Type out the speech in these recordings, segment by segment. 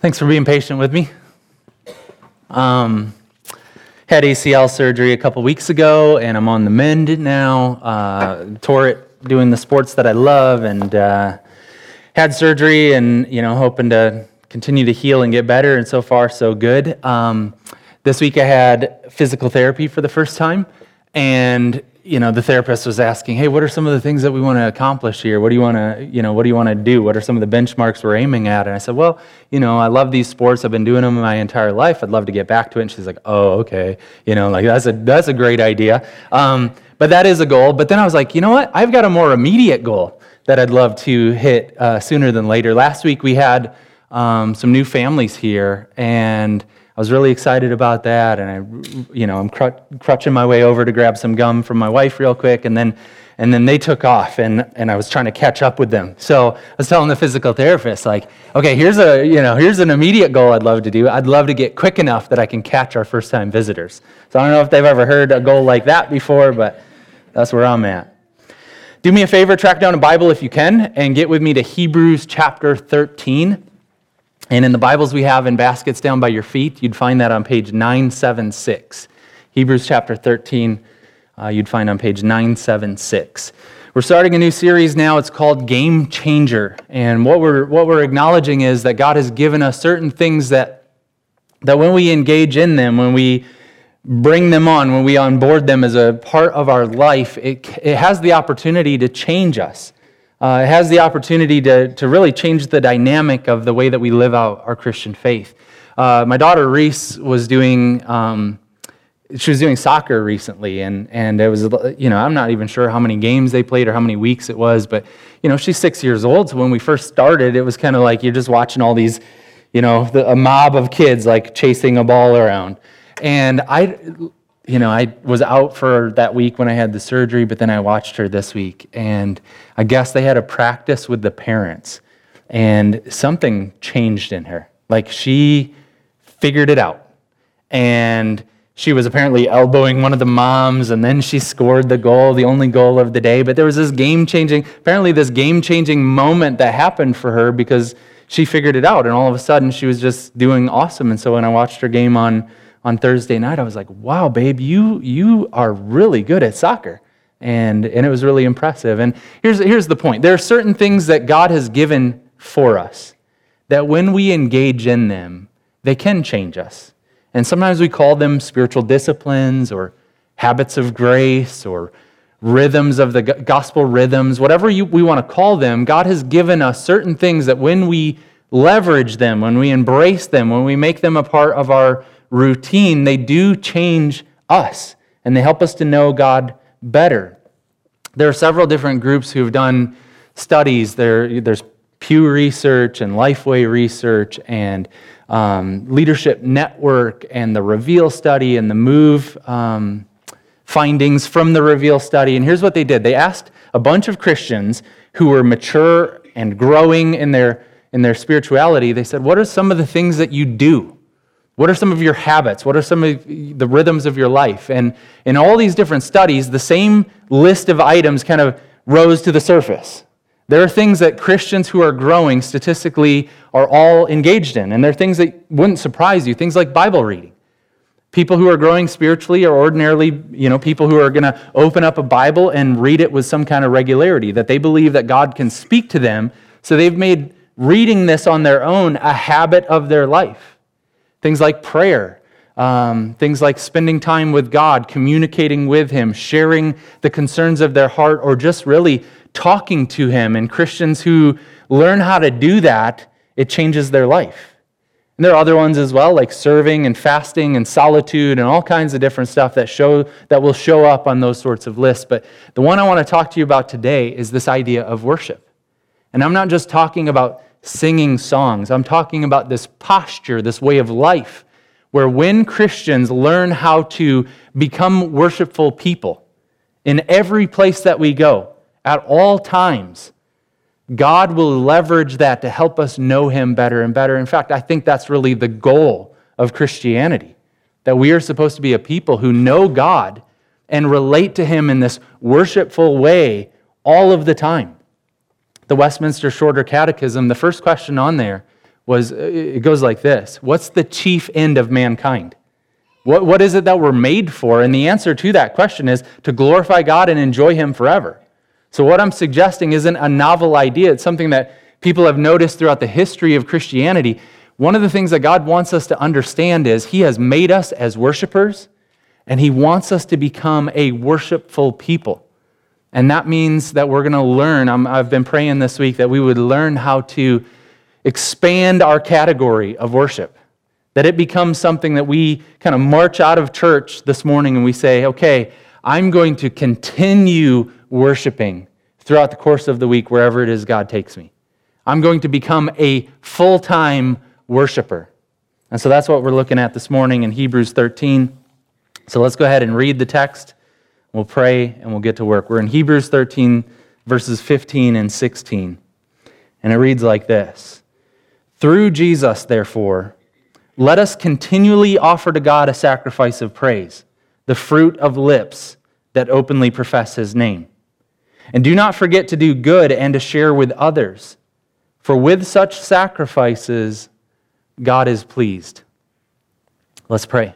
Thanks for being patient with me. Um, had ACL surgery a couple weeks ago, and I'm on the mend now. Uh, tore it doing the sports that I love, and uh, had surgery, and you know, hoping to continue to heal and get better. And so far, so good. Um, this week I had physical therapy for the first time, and you know, the therapist was asking, "Hey, what are some of the things that we want to accomplish here? What do you want to, you know, what do you want to do? What are some of the benchmarks we're aiming at?" And I said, "Well, you know, I love these sports. I've been doing them my entire life. I'd love to get back to it." And she's like, "Oh, okay. You know, like that's a that's a great idea." Um, but that is a goal. But then I was like, you know what? I've got a more immediate goal that I'd love to hit uh, sooner than later. Last week we had um, some new families here, and I was really excited about that, and I, you know, I'm crutching my way over to grab some gum from my wife real quick, and then, and then they took off, and, and I was trying to catch up with them. So I was telling the physical therapist, like, okay, here's a, you know, here's an immediate goal I'd love to do. I'd love to get quick enough that I can catch our first-time visitors. So I don't know if they've ever heard a goal like that before, but that's where I'm at. Do me a favor, track down a Bible if you can, and get with me to Hebrews chapter 13. And in the Bibles we have in baskets down by your feet, you'd find that on page 976. Hebrews chapter 13, uh, you'd find on page 976. We're starting a new series now. It's called Game Changer. And what we're, what we're acknowledging is that God has given us certain things that, that when we engage in them, when we bring them on, when we onboard them as a part of our life, it, it has the opportunity to change us uh, has the opportunity to, to really change the dynamic of the way that we live out our Christian faith. Uh, my daughter Reese was doing, um, she was doing soccer recently, and, and it was, you know, I'm not even sure how many games they played or how many weeks it was, but, you know, she's six years old, so when we first started, it was kind of like you're just watching all these, you know, the, a mob of kids like chasing a ball around. And I, you know, I was out for that week when I had the surgery, but then I watched her this week. And I guess they had a practice with the parents, and something changed in her. Like she figured it out. And she was apparently elbowing one of the moms, and then she scored the goal, the only goal of the day. But there was this game changing, apparently, this game changing moment that happened for her because she figured it out. And all of a sudden, she was just doing awesome. And so when I watched her game on, on Thursday night, I was like, wow, babe, you, you are really good at soccer. And, and it was really impressive. And here's, here's the point there are certain things that God has given for us that when we engage in them, they can change us. And sometimes we call them spiritual disciplines or habits of grace or rhythms of the gospel rhythms, whatever you, we want to call them. God has given us certain things that when we leverage them, when we embrace them, when we make them a part of our routine, they do change us and they help us to know God better. There are several different groups who've done studies. There, there's Pew Research and Lifeway Research and um, Leadership Network and the Reveal Study and the Move um, findings from the Reveal Study. And here's what they did they asked a bunch of Christians who were mature and growing in their, in their spirituality, they said, What are some of the things that you do? What are some of your habits? What are some of the rhythms of your life? And in all these different studies, the same list of items kind of rose to the surface. There are things that Christians who are growing statistically are all engaged in, and there are things that wouldn't surprise you, things like Bible reading. People who are growing spiritually are ordinarily, you know, people who are going to open up a Bible and read it with some kind of regularity, that they believe that God can speak to them, so they've made reading this on their own a habit of their life. Things like prayer, um, things like spending time with God, communicating with Him, sharing the concerns of their heart, or just really talking to Him. And Christians who learn how to do that, it changes their life. And there are other ones as well, like serving and fasting and solitude and all kinds of different stuff that show that will show up on those sorts of lists. But the one I want to talk to you about today is this idea of worship. And I'm not just talking about singing songs. I'm talking about this posture, this way of life, where when Christians learn how to become worshipful people in every place that we go, at all times, God will leverage that to help us know Him better and better. In fact, I think that's really the goal of Christianity that we are supposed to be a people who know God and relate to Him in this worshipful way all of the time the Westminster Shorter Catechism, the first question on there was uh, it goes like this What's the chief end of mankind? What, what is it that we're made for? And the answer to that question is to glorify God and enjoy Him forever. So, what I'm suggesting isn't a novel idea, it's something that people have noticed throughout the history of Christianity. One of the things that God wants us to understand is He has made us as worshipers, and He wants us to become a worshipful people. And that means that we're going to learn. i have been praying this week that we would learn how to expand our category of worship, that it becomes something that we kind of march out of church this morning and we say, okay, I'm going to continue worshiping throughout the course of the week, wherever it is God takes me. I'm going to become a full time worshiper. And so that's what we're looking at this morning in Hebrews 13. So let's go ahead and read the text. We'll pray and we'll get to work. We're in Hebrews 13, verses 15 and 16. And it reads like this Through Jesus, therefore, let us continually offer to God a sacrifice of praise, the fruit of lips that openly profess his name. And do not forget to do good and to share with others, for with such sacrifices, God is pleased. Let's pray.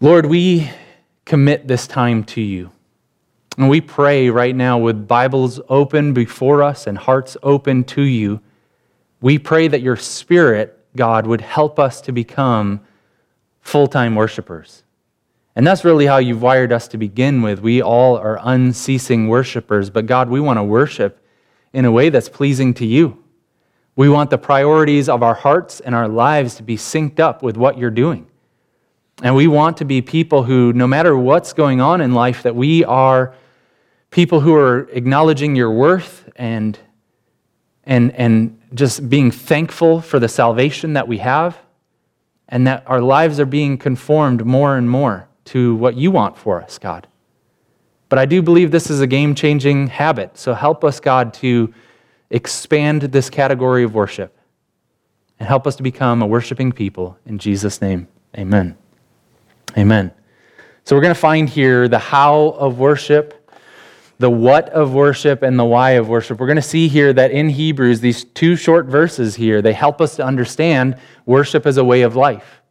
Lord, we commit this time to you. And we pray right now with Bibles open before us and hearts open to you. We pray that your Spirit, God, would help us to become full time worshipers. And that's really how you've wired us to begin with. We all are unceasing worshipers, but God, we want to worship in a way that's pleasing to you. We want the priorities of our hearts and our lives to be synced up with what you're doing. And we want to be people who, no matter what's going on in life, that we are people who are acknowledging your worth and, and, and just being thankful for the salvation that we have, and that our lives are being conformed more and more to what you want for us, God. But I do believe this is a game changing habit. So help us, God, to expand this category of worship and help us to become a worshiping people. In Jesus' name, amen. Amen. So we're going to find here the how of worship, the what of worship, and the why of worship. We're going to see here that in Hebrews, these two short verses here, they help us to understand worship as a way of life.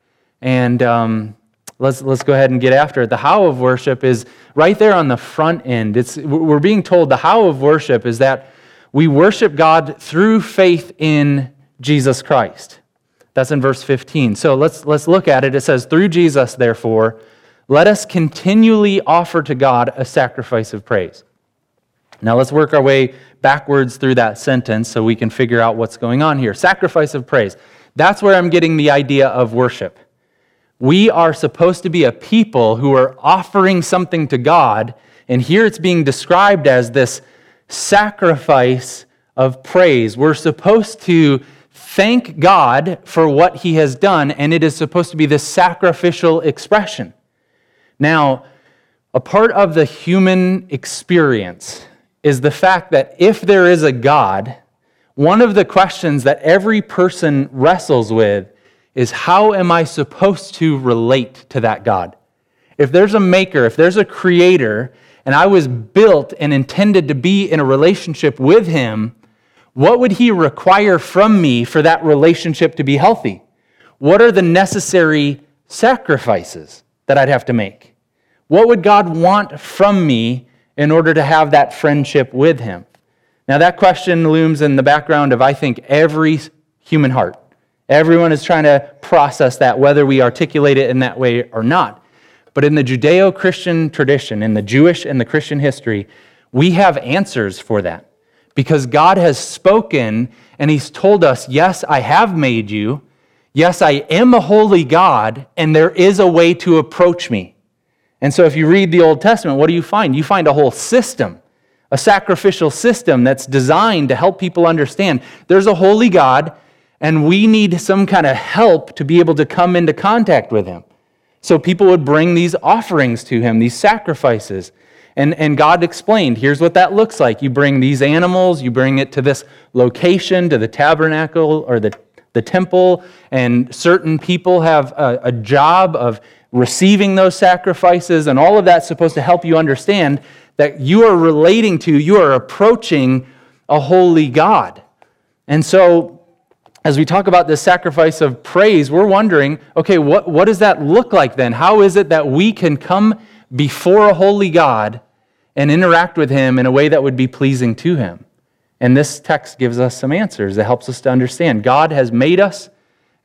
And um, let's, let's go ahead and get after it. The how of worship is right there on the front end. It's, we're being told the how of worship is that we worship God through faith in Jesus Christ. That's in verse 15. So let's, let's look at it. It says, Through Jesus, therefore, let us continually offer to God a sacrifice of praise. Now let's work our way backwards through that sentence so we can figure out what's going on here. Sacrifice of praise. That's where I'm getting the idea of worship. We are supposed to be a people who are offering something to God, and here it's being described as this sacrifice of praise. We're supposed to thank God for what he has done, and it is supposed to be this sacrificial expression. Now, a part of the human experience is the fact that if there is a God, one of the questions that every person wrestles with is how am I supposed to relate to that God? If there's a maker, if there's a creator, and I was built and intended to be in a relationship with Him, what would He require from me for that relationship to be healthy? What are the necessary sacrifices that I'd have to make? What would God want from me in order to have that friendship with Him? Now, that question looms in the background of, I think, every human heart. Everyone is trying to process that, whether we articulate it in that way or not. But in the Judeo Christian tradition, in the Jewish and the Christian history, we have answers for that. Because God has spoken and He's told us, yes, I have made you. Yes, I am a holy God, and there is a way to approach me. And so if you read the Old Testament, what do you find? You find a whole system, a sacrificial system that's designed to help people understand there's a holy God, and we need some kind of help to be able to come into contact with Him. So people would bring these offerings to him, these sacrifices. And, and God explained here's what that looks like. You bring these animals, you bring it to this location, to the tabernacle or the, the temple, and certain people have a, a job of receiving those sacrifices, and all of that's supposed to help you understand that you are relating to, you are approaching a holy God. And so as we talk about this sacrifice of praise, we're wondering okay, what, what does that look like then? How is it that we can come before a holy God and interact with Him in a way that would be pleasing to Him? And this text gives us some answers. It helps us to understand. God has made us,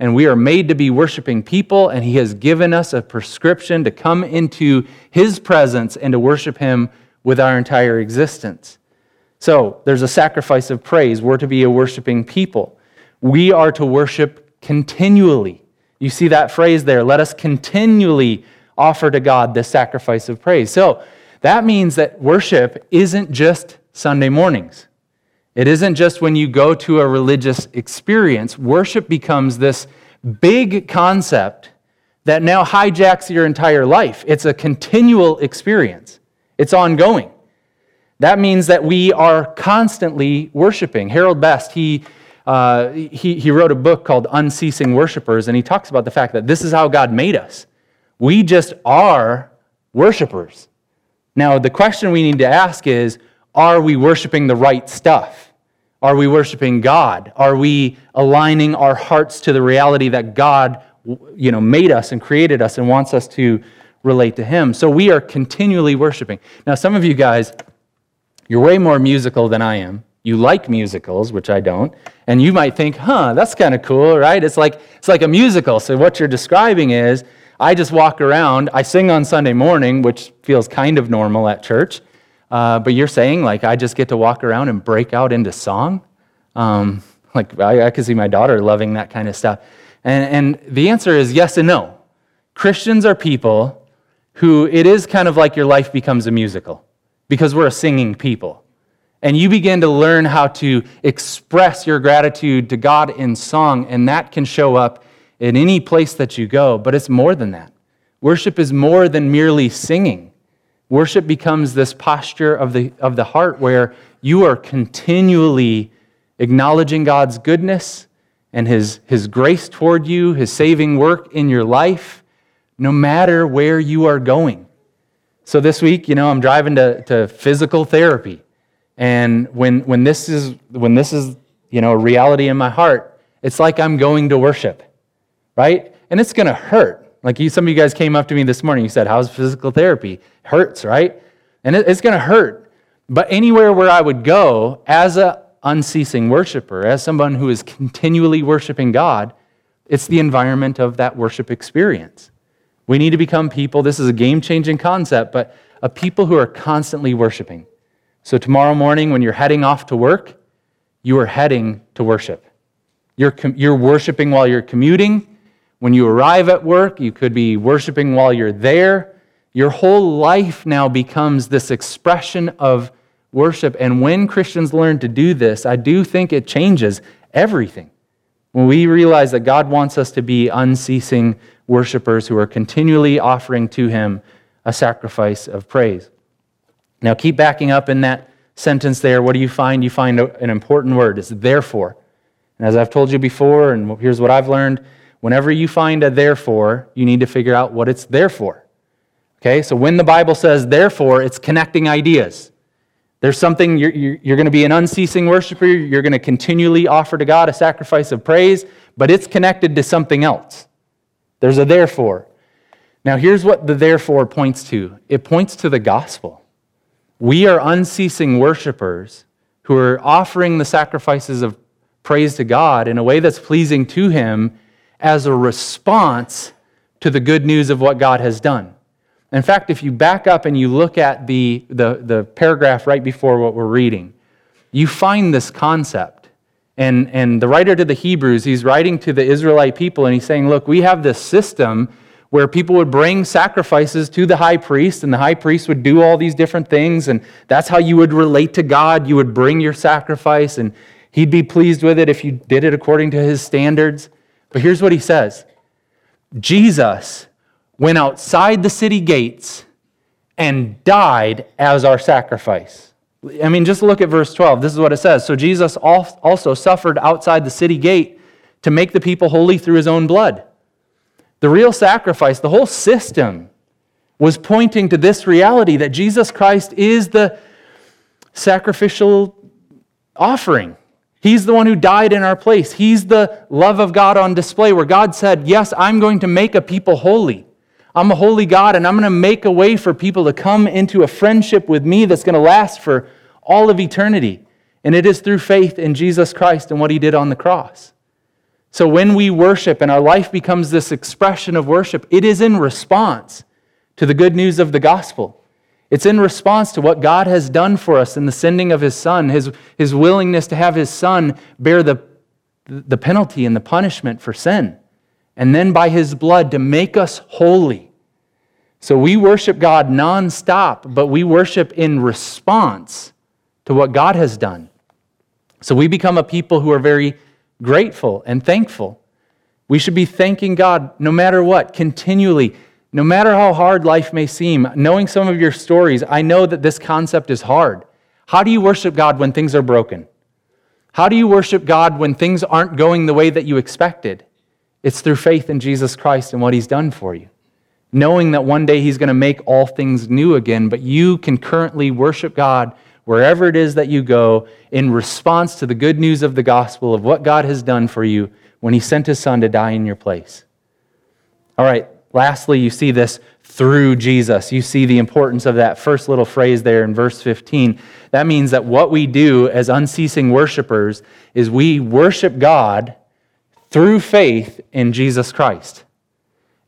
and we are made to be worshiping people, and He has given us a prescription to come into His presence and to worship Him with our entire existence. So there's a sacrifice of praise. We're to be a worshiping people. We are to worship continually. You see that phrase there. Let us continually offer to God the sacrifice of praise. So that means that worship isn't just Sunday mornings. It isn't just when you go to a religious experience. Worship becomes this big concept that now hijacks your entire life. It's a continual experience, it's ongoing. That means that we are constantly worshiping. Harold Best, he, uh, he, he wrote a book called Unceasing Worshipers, and he talks about the fact that this is how God made us. We just are worshipers. Now, the question we need to ask is are we worshiping the right stuff? Are we worshiping God? Are we aligning our hearts to the reality that God you know, made us and created us and wants us to relate to Him? So we are continually worshiping. Now, some of you guys, you're way more musical than I am. You like musicals, which I don't, and you might think, huh, that's kind of cool, right? It's like, it's like a musical. So what you're describing is I just walk around, I sing on Sunday morning, which feels kind of normal at church. Uh, but you're saying, like, I just get to walk around and break out into song? Um, like, I, I could see my daughter loving that kind of stuff. And, and the answer is yes and no. Christians are people who it is kind of like your life becomes a musical because we're a singing people. And you begin to learn how to express your gratitude to God in song, and that can show up in any place that you go. But it's more than that. Worship is more than merely singing. Worship becomes this posture of the, of the heart where you are continually acknowledging God's goodness and his, his grace toward you, His saving work in your life, no matter where you are going. So this week, you know, I'm driving to, to physical therapy. And when, when, this is, when this is, you know, a reality in my heart, it's like I'm going to worship, right? And it's going to hurt. Like you, some of you guys came up to me this morning, you said, How's physical therapy? Hurts, right? And it, it's going to hurt. But anywhere where I would go as an unceasing worshiper, as someone who is continually worshiping God, it's the environment of that worship experience. We need to become people, this is a game changing concept, but a people who are constantly worshiping. So tomorrow morning, when you're heading off to work, you are heading to worship. You're, you're worshiping while you're commuting. When you arrive at work, you could be worshiping while you're there. Your whole life now becomes this expression of worship. And when Christians learn to do this, I do think it changes everything. When we realize that God wants us to be unceasing worshipers who are continually offering to Him a sacrifice of praise. Now, keep backing up in that sentence there. What do you find? You find an important word. It's therefore. And as I've told you before, and here's what I've learned Whenever you find a therefore, you need to figure out what it's there for. Okay, so when the Bible says therefore, it's connecting ideas. There's something, you're, you're going to be an unceasing worshiper, you're going to continually offer to God a sacrifice of praise, but it's connected to something else. There's a therefore. Now, here's what the therefore points to it points to the gospel. We are unceasing worshipers who are offering the sacrifices of praise to God in a way that's pleasing to Him as a response to the good news of what God has done. In fact, if you back up and you look at the, the, the paragraph right before what we're reading, you find this concept. And, and the writer to the Hebrews, he's writing to the Israelite people and he's saying, Look, we have this system where people would bring sacrifices to the high priest, and the high priest would do all these different things, and that's how you would relate to God. You would bring your sacrifice, and he'd be pleased with it if you did it according to his standards. But here's what he says Jesus went outside the city gates and died as our sacrifice. I mean, just look at verse 12. This is what it says. So Jesus also suffered outside the city gate to make the people holy through his own blood. The real sacrifice, the whole system, was pointing to this reality that Jesus Christ is the sacrificial offering. He's the one who died in our place. He's the love of God on display, where God said, Yes, I'm going to make a people holy. I'm a holy God, and I'm going to make a way for people to come into a friendship with me that's going to last for all of eternity. And it is through faith in Jesus Christ and what he did on the cross. So when we worship and our life becomes this expression of worship, it is in response to the good news of the gospel. It's in response to what God has done for us in the sending of his son, his, his willingness to have his son bear the, the penalty and the punishment for sin, and then by his blood to make us holy. So we worship God nonstop, but we worship in response to what God has done. So we become a people who are very grateful and thankful. We should be thanking God no matter what, continually, no matter how hard life may seem. Knowing some of your stories, I know that this concept is hard. How do you worship God when things are broken? How do you worship God when things aren't going the way that you expected? It's through faith in Jesus Christ and what He's done for you. Knowing that one day He's going to make all things new again, but you can currently worship God wherever it is that you go in response to the good news of the gospel of what God has done for you when He sent His Son to die in your place. All right, lastly, you see this through Jesus. You see the importance of that first little phrase there in verse 15. That means that what we do as unceasing worshipers is we worship God through faith in Jesus Christ.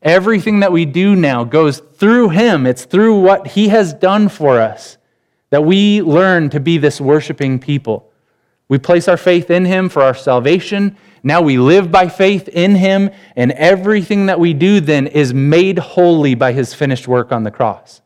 Everything that we do now goes through Him, it's through what He has done for us that we learn to be this worshiping people. We place our faith in Him for our salvation. Now we live by faith in Him, and everything that we do then is made holy by His finished work on the cross.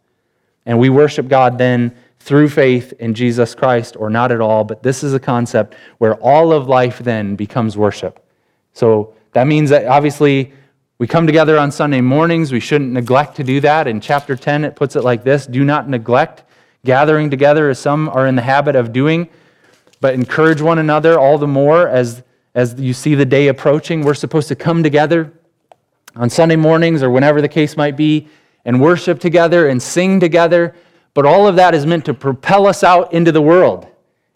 And we worship God then through faith in Jesus Christ, or not at all, but this is a concept where all of life then becomes worship. So that means that obviously we come together on Sunday mornings. We shouldn't neglect to do that. In chapter 10, it puts it like this Do not neglect gathering together as some are in the habit of doing, but encourage one another all the more as, as you see the day approaching. We're supposed to come together on Sunday mornings or whenever the case might be and worship together and sing together. But all of that is meant to propel us out into the world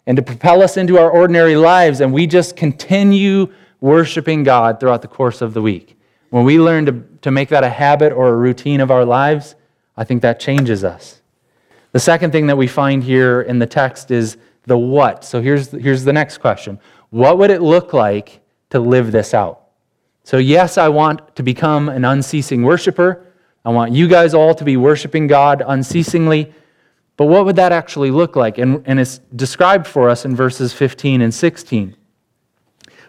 and to propel us into our ordinary lives. And we just continue worshiping God throughout the course of the week. When we learn to, to make that a habit or a routine of our lives, I think that changes us. The second thing that we find here in the text is the what. So here's, here's the next question What would it look like to live this out? So, yes, I want to become an unceasing worshiper. I want you guys all to be worshiping God unceasingly. But what would that actually look like? And, and it's described for us in verses 15 and 16.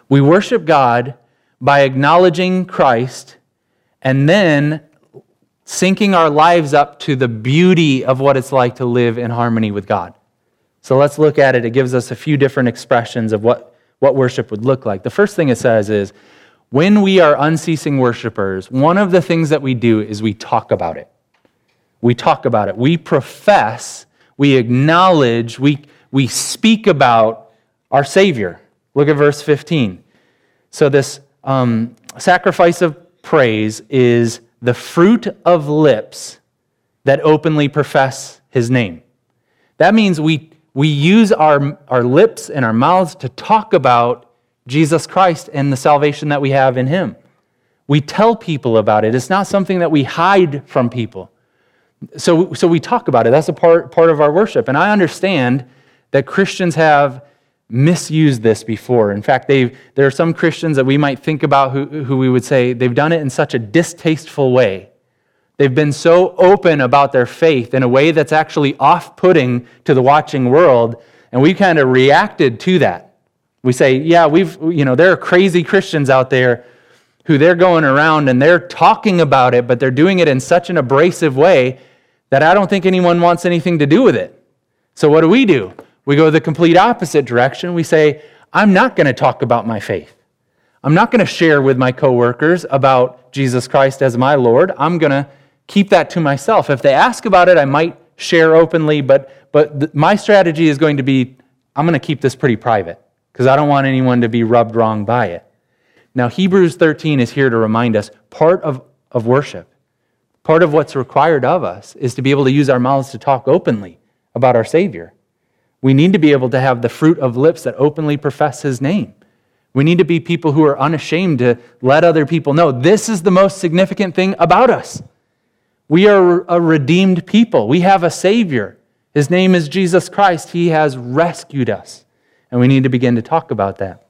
We worship God by acknowledging Christ and then syncing our lives up to the beauty of what it's like to live in harmony with God. So let's look at it. It gives us a few different expressions of what, what worship would look like. The first thing it says is when we are unceasing worshipers, one of the things that we do is we talk about it. We talk about it. We profess, we acknowledge, we, we speak about our Savior. Look at verse 15. So, this um, sacrifice of praise is the fruit of lips that openly profess his name. That means we, we use our, our lips and our mouths to talk about Jesus Christ and the salvation that we have in him. We tell people about it. It's not something that we hide from people. So, so we talk about it. That's a part, part of our worship. And I understand that Christians have misused this before. In fact, there are some Christians that we might think about who, who we would say they've done it in such a distasteful way. They've been so open about their faith in a way that's actually off putting to the watching world, and we kind of reacted to that. We say, yeah, we've, you know, there are crazy Christians out there who they're going around and they're talking about it, but they're doing it in such an abrasive way that I don't think anyone wants anything to do with it. So what do we do? We go the complete opposite direction. We say, I'm not going to talk about my faith. I'm not going to share with my coworkers about Jesus Christ as my Lord. I'm going to keep that to myself. If they ask about it, I might share openly, but, but th- my strategy is going to be I'm going to keep this pretty private because I don't want anyone to be rubbed wrong by it. Now, Hebrews 13 is here to remind us part of, of worship, part of what's required of us is to be able to use our mouths to talk openly about our Savior. We need to be able to have the fruit of lips that openly profess his name. We need to be people who are unashamed to let other people know this is the most significant thing about us. We are a redeemed people. We have a Savior. His name is Jesus Christ. He has rescued us. And we need to begin to talk about that.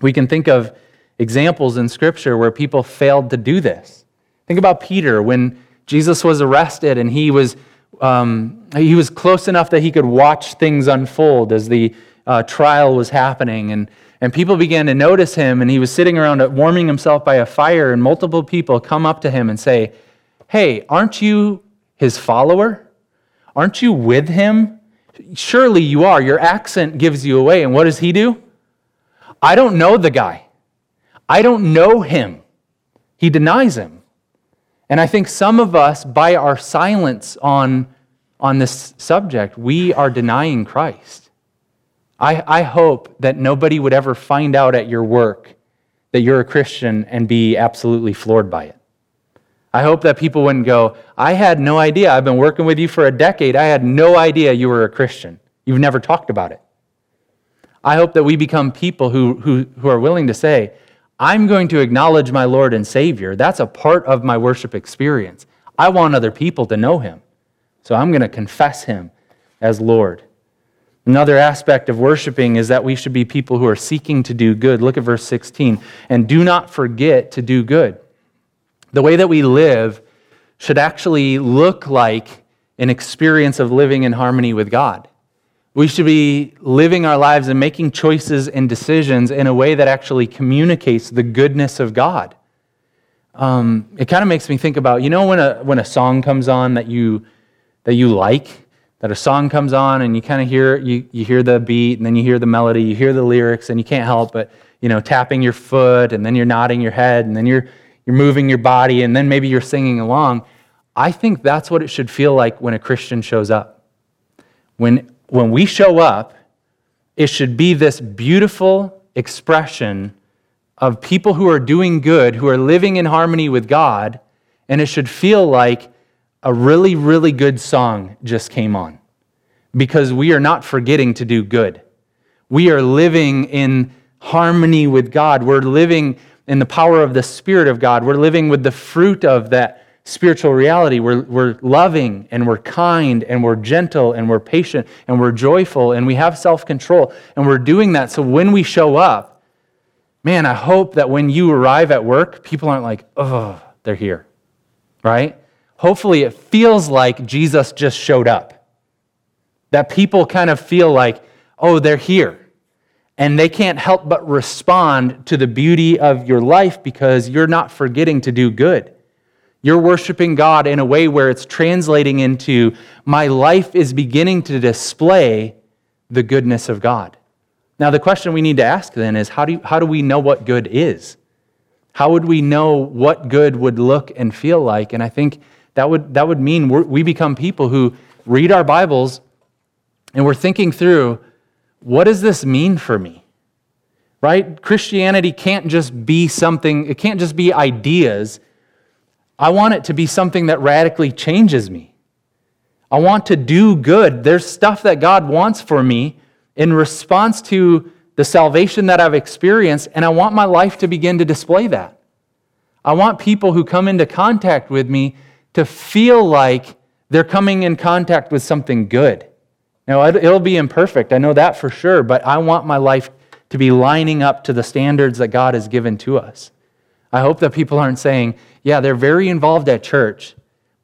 We can think of examples in Scripture where people failed to do this. Think about Peter when Jesus was arrested and he was, um, he was close enough that he could watch things unfold as the uh, trial was happening. And, and people began to notice him, and he was sitting around warming himself by a fire, and multiple people come up to him and say, Hey, aren't you his follower? Aren't you with him? Surely you are. Your accent gives you away. And what does he do? I don't know the guy. I don't know him. He denies him. And I think some of us, by our silence on, on this subject, we are denying Christ. I, I hope that nobody would ever find out at your work that you're a Christian and be absolutely floored by it. I hope that people wouldn't go, I had no idea. I've been working with you for a decade. I had no idea you were a Christian. You've never talked about it. I hope that we become people who, who, who are willing to say, I'm going to acknowledge my Lord and Savior. That's a part of my worship experience. I want other people to know Him. So I'm going to confess Him as Lord. Another aspect of worshiping is that we should be people who are seeking to do good. Look at verse 16. And do not forget to do good. The way that we live should actually look like an experience of living in harmony with God. We should be living our lives and making choices and decisions in a way that actually communicates the goodness of God. Um, it kind of makes me think about, you know, when a, when a song comes on that you, that you like, that a song comes on and you kind of hear, you, you hear the beat and then you hear the melody, you hear the lyrics and you can't help but, you know, tapping your foot and then you're nodding your head and then you're you're moving your body, and then maybe you're singing along. I think that's what it should feel like when a Christian shows up. When, when we show up, it should be this beautiful expression of people who are doing good, who are living in harmony with God, and it should feel like a really, really good song just came on because we are not forgetting to do good. We are living in harmony with God. We're living in the power of the Spirit of God. We're living with the fruit of that spiritual reality. We're, we're loving and we're kind and we're gentle and we're patient and we're joyful and we have self control. And we're doing that. So when we show up, man, I hope that when you arrive at work, people aren't like, oh, they're here, right? Hopefully it feels like Jesus just showed up. That people kind of feel like, oh, they're here and they can't help but respond to the beauty of your life because you're not forgetting to do good. You're worshiping God in a way where it's translating into my life is beginning to display the goodness of God. Now, the question we need to ask then is how do, you, how do we know what good is? How would we know what good would look and feel like? And I think that would, that would mean we become people who read our Bibles and we're thinking through what does this mean for me? Right? Christianity can't just be something, it can't just be ideas. I want it to be something that radically changes me. I want to do good. There's stuff that God wants for me in response to the salvation that I've experienced, and I want my life to begin to display that. I want people who come into contact with me to feel like they're coming in contact with something good. Now, it'll be imperfect, I know that for sure, but I want my life to be lining up to the standards that God has given to us. I hope that people aren't saying, yeah, they're very involved at church,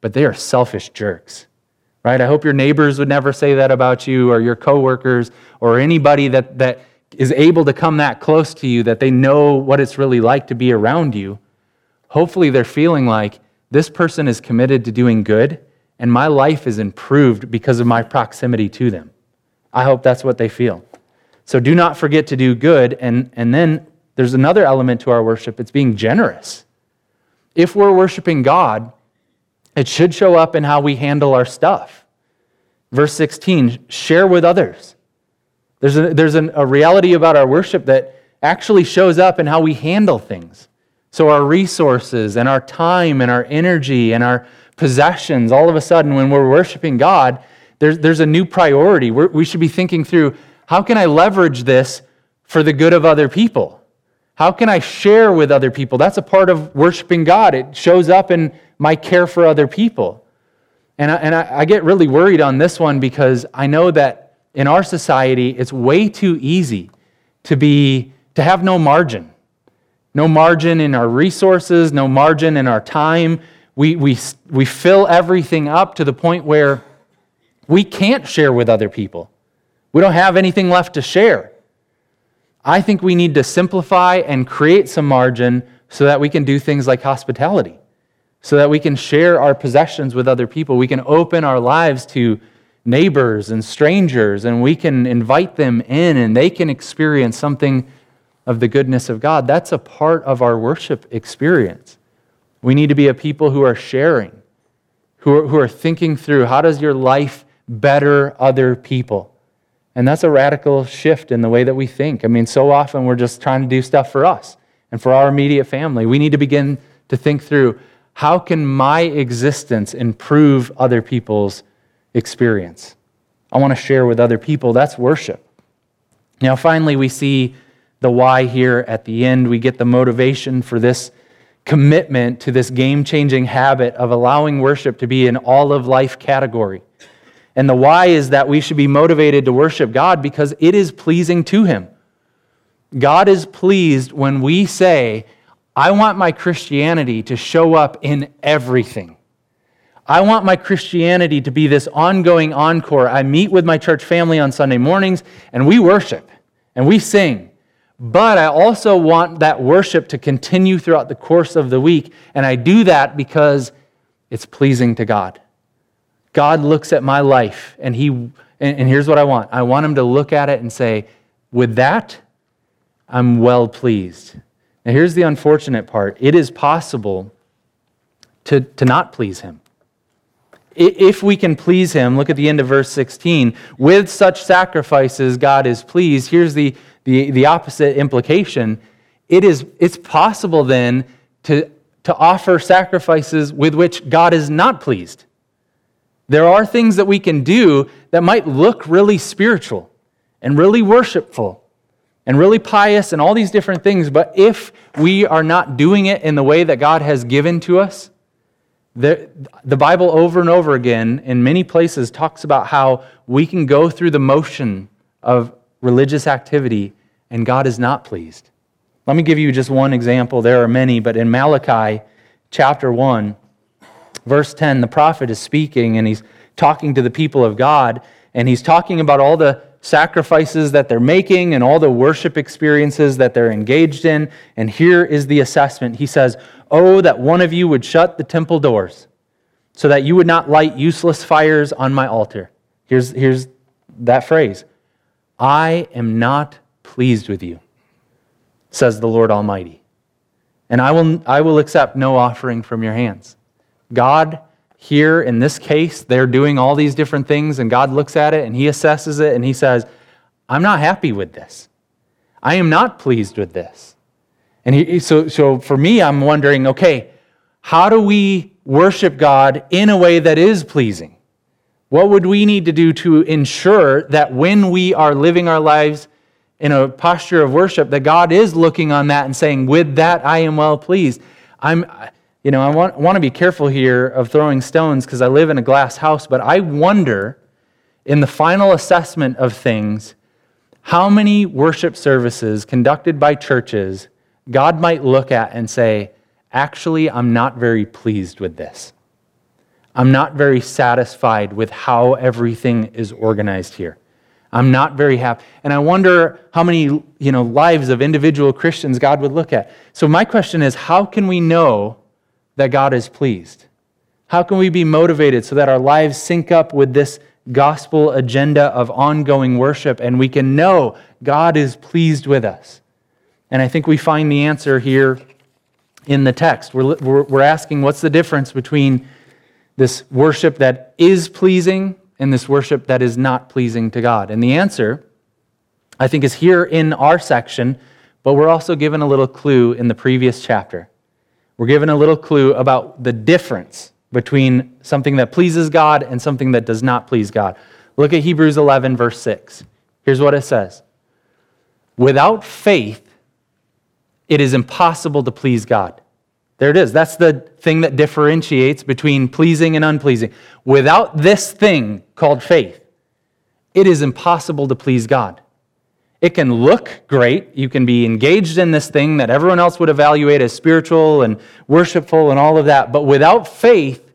but they are selfish jerks. Right? I hope your neighbors would never say that about you or your coworkers or anybody that, that is able to come that close to you that they know what it's really like to be around you. Hopefully they're feeling like this person is committed to doing good and my life is improved because of my proximity to them. I hope that's what they feel. So do not forget to do good. And, and then there's another element to our worship it's being generous. If we're worshiping God, it should show up in how we handle our stuff. Verse 16 share with others. There's, a, there's an, a reality about our worship that actually shows up in how we handle things. So, our resources and our time and our energy and our possessions, all of a sudden, when we're worshiping God, There's, there's a new priority. We're, we should be thinking through how can I leverage this for the good of other people? How can I share with other people? That's a part of worshiping God. It shows up in my care for other people. And I, and I, I get really worried on this one because I know that in our society, it's way too easy to be to have no margin. No margin in our resources, no margin in our time. We, we, we fill everything up to the point where we can't share with other people. We don't have anything left to share. I think we need to simplify and create some margin so that we can do things like hospitality, so that we can share our possessions with other people. We can open our lives to neighbors and strangers, and we can invite them in, and they can experience something of the goodness of God. That's a part of our worship experience. We need to be a people who are sharing, who are, who are thinking through how does your life better other people? And that's a radical shift in the way that we think. I mean, so often we're just trying to do stuff for us and for our immediate family. We need to begin to think through how can my existence improve other people's experience? I want to share with other people. That's worship. Now, finally, we see the why here at the end. We get the motivation for this commitment to this game changing habit of allowing worship to be an all of life category. And the why is that we should be motivated to worship God because it is pleasing to Him. God is pleased when we say, I want my Christianity to show up in everything. I want my Christianity to be this ongoing encore. I meet with my church family on Sunday mornings and we worship and we sing. But I also want that worship to continue throughout the course of the week. And I do that because it's pleasing to God. God looks at my life and he and, here's what I want. I want him to look at it and say, with that, I'm well pleased. Now here's the unfortunate part. It is possible to, to not please him. If we can please him, look at the end of verse 16. With such sacrifices, God is pleased. Here's the, the, the opposite implication. It is, it's possible then to, to offer sacrifices with which God is not pleased. There are things that we can do that might look really spiritual and really worshipful and really pious and all these different things, but if we are not doing it in the way that God has given to us, the, the Bible over and over again, in many places, talks about how we can go through the motion of religious activity and God is not pleased. Let me give you just one example. There are many, but in Malachi chapter 1, verse 10, the prophet is speaking and he's talking to the people of God, and he's talking about all the sacrifices that they're making and all the worship experiences that they're engaged in. And here is the assessment. He says, Oh, that one of you would shut the temple doors so that you would not light useless fires on my altar. Here's, here's that phrase I am not pleased with you, says the Lord Almighty. And I will, I will accept no offering from your hands. God, here in this case, they're doing all these different things, and God looks at it and He assesses it and He says, I'm not happy with this. I am not pleased with this. And he, so, so for me, I'm wondering okay, how do we worship God in a way that is pleasing? What would we need to do to ensure that when we are living our lives in a posture of worship, that God is looking on that and saying, With that, I am well pleased? I'm, you know, I want, want to be careful here of throwing stones because I live in a glass house, but I wonder in the final assessment of things how many worship services conducted by churches God might look at and say, actually, I'm not very pleased with this. I'm not very satisfied with how everything is organized here. I'm not very happy. And I wonder how many you know, lives of individual Christians God would look at. So, my question is how can we know that God is pleased? How can we be motivated so that our lives sync up with this gospel agenda of ongoing worship and we can know God is pleased with us? And I think we find the answer here in the text. We're, we're, we're asking what's the difference between this worship that is pleasing and this worship that is not pleasing to God? And the answer, I think, is here in our section, but we're also given a little clue in the previous chapter. We're given a little clue about the difference between something that pleases God and something that does not please God. Look at Hebrews 11, verse 6. Here's what it says Without faith, it is impossible to please God. There it is. That's the thing that differentiates between pleasing and unpleasing. Without this thing called faith, it is impossible to please God. It can look great. You can be engaged in this thing that everyone else would evaluate as spiritual and worshipful and all of that. But without faith,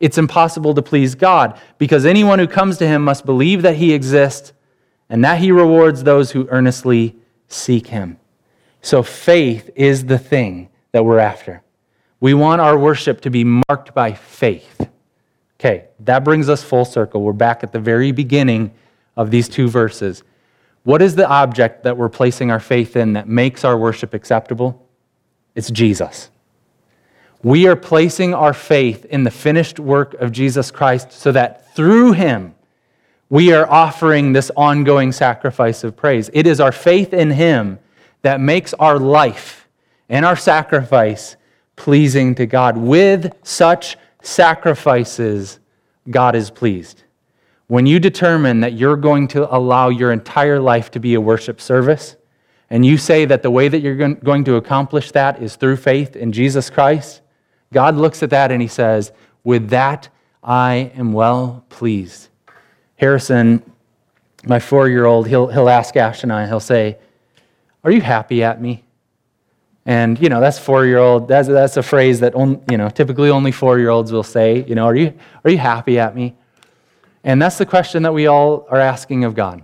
it's impossible to please God because anyone who comes to him must believe that he exists and that he rewards those who earnestly seek him. So faith is the thing that we're after. We want our worship to be marked by faith. Okay, that brings us full circle. We're back at the very beginning of these two verses. What is the object that we're placing our faith in that makes our worship acceptable? It's Jesus. We are placing our faith in the finished work of Jesus Christ so that through him we are offering this ongoing sacrifice of praise. It is our faith in him that makes our life and our sacrifice pleasing to God. With such sacrifices, God is pleased. When you determine that you're going to allow your entire life to be a worship service, and you say that the way that you're going to accomplish that is through faith in Jesus Christ, God looks at that and he says, With that I am well pleased. Harrison, my four year old, he'll, he'll ask Ash and I, he'll say, Are you happy at me? And, you know, that's four year old, that's, that's a phrase that, on, you know, typically only four year olds will say, you know, are you, are you happy at me? And that's the question that we all are asking of God.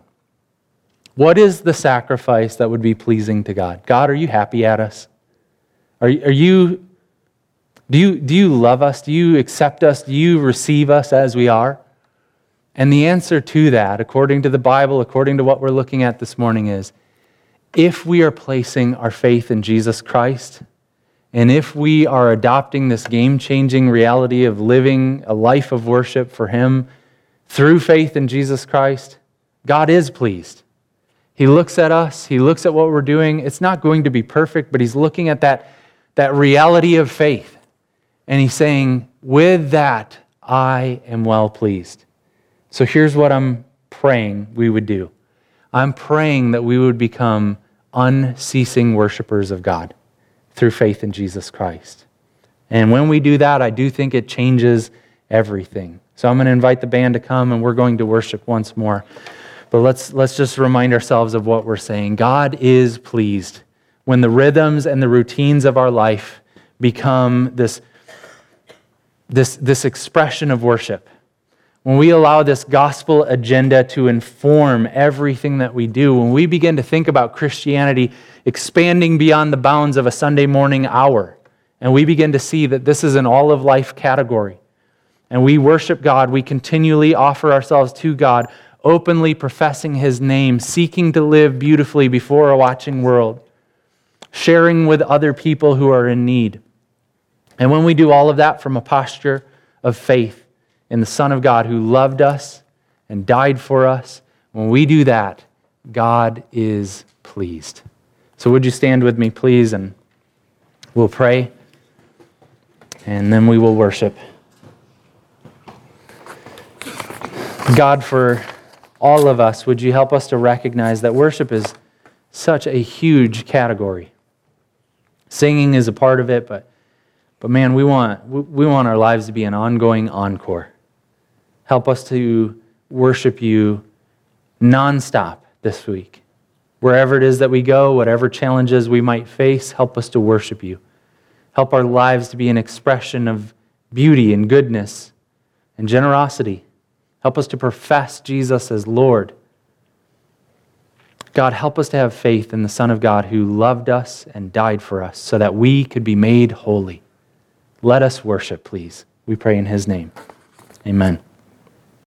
What is the sacrifice that would be pleasing to God? God, are you happy at us? Are, are you, do you, do you love us? Do you accept us? Do you receive us as we are? And the answer to that, according to the Bible, according to what we're looking at this morning, is if we are placing our faith in Jesus Christ, and if we are adopting this game changing reality of living a life of worship for Him through faith in Jesus Christ, God is pleased. He looks at us, He looks at what we're doing. It's not going to be perfect, but He's looking at that, that reality of faith. And He's saying, With that, I am well pleased. So here's what I'm praying we would do I'm praying that we would become unceasing worshipers of God through faith in Jesus Christ. And when we do that, I do think it changes everything. So I'm going to invite the band to come and we're going to worship once more. But let's, let's just remind ourselves of what we're saying. God is pleased when the rhythms and the routines of our life become this, this, this expression of worship. When we allow this gospel agenda to inform everything that we do, when we begin to think about Christianity expanding beyond the bounds of a Sunday morning hour, and we begin to see that this is an all of life category, and we worship God, we continually offer ourselves to God, openly professing His name, seeking to live beautifully before a watching world, sharing with other people who are in need. And when we do all of that from a posture of faith in the Son of God who loved us and died for us, when we do that, God is pleased. So, would you stand with me, please, and we'll pray, and then we will worship. God, for all of us, would you help us to recognize that worship is such a huge category? Singing is a part of it, but, but man, we want, we want our lives to be an ongoing encore. Help us to worship you nonstop this week. Wherever it is that we go, whatever challenges we might face, help us to worship you. Help our lives to be an expression of beauty and goodness and generosity. Help us to profess Jesus as Lord. God, help us to have faith in the Son of God who loved us and died for us so that we could be made holy. Let us worship, please. We pray in his name. Amen.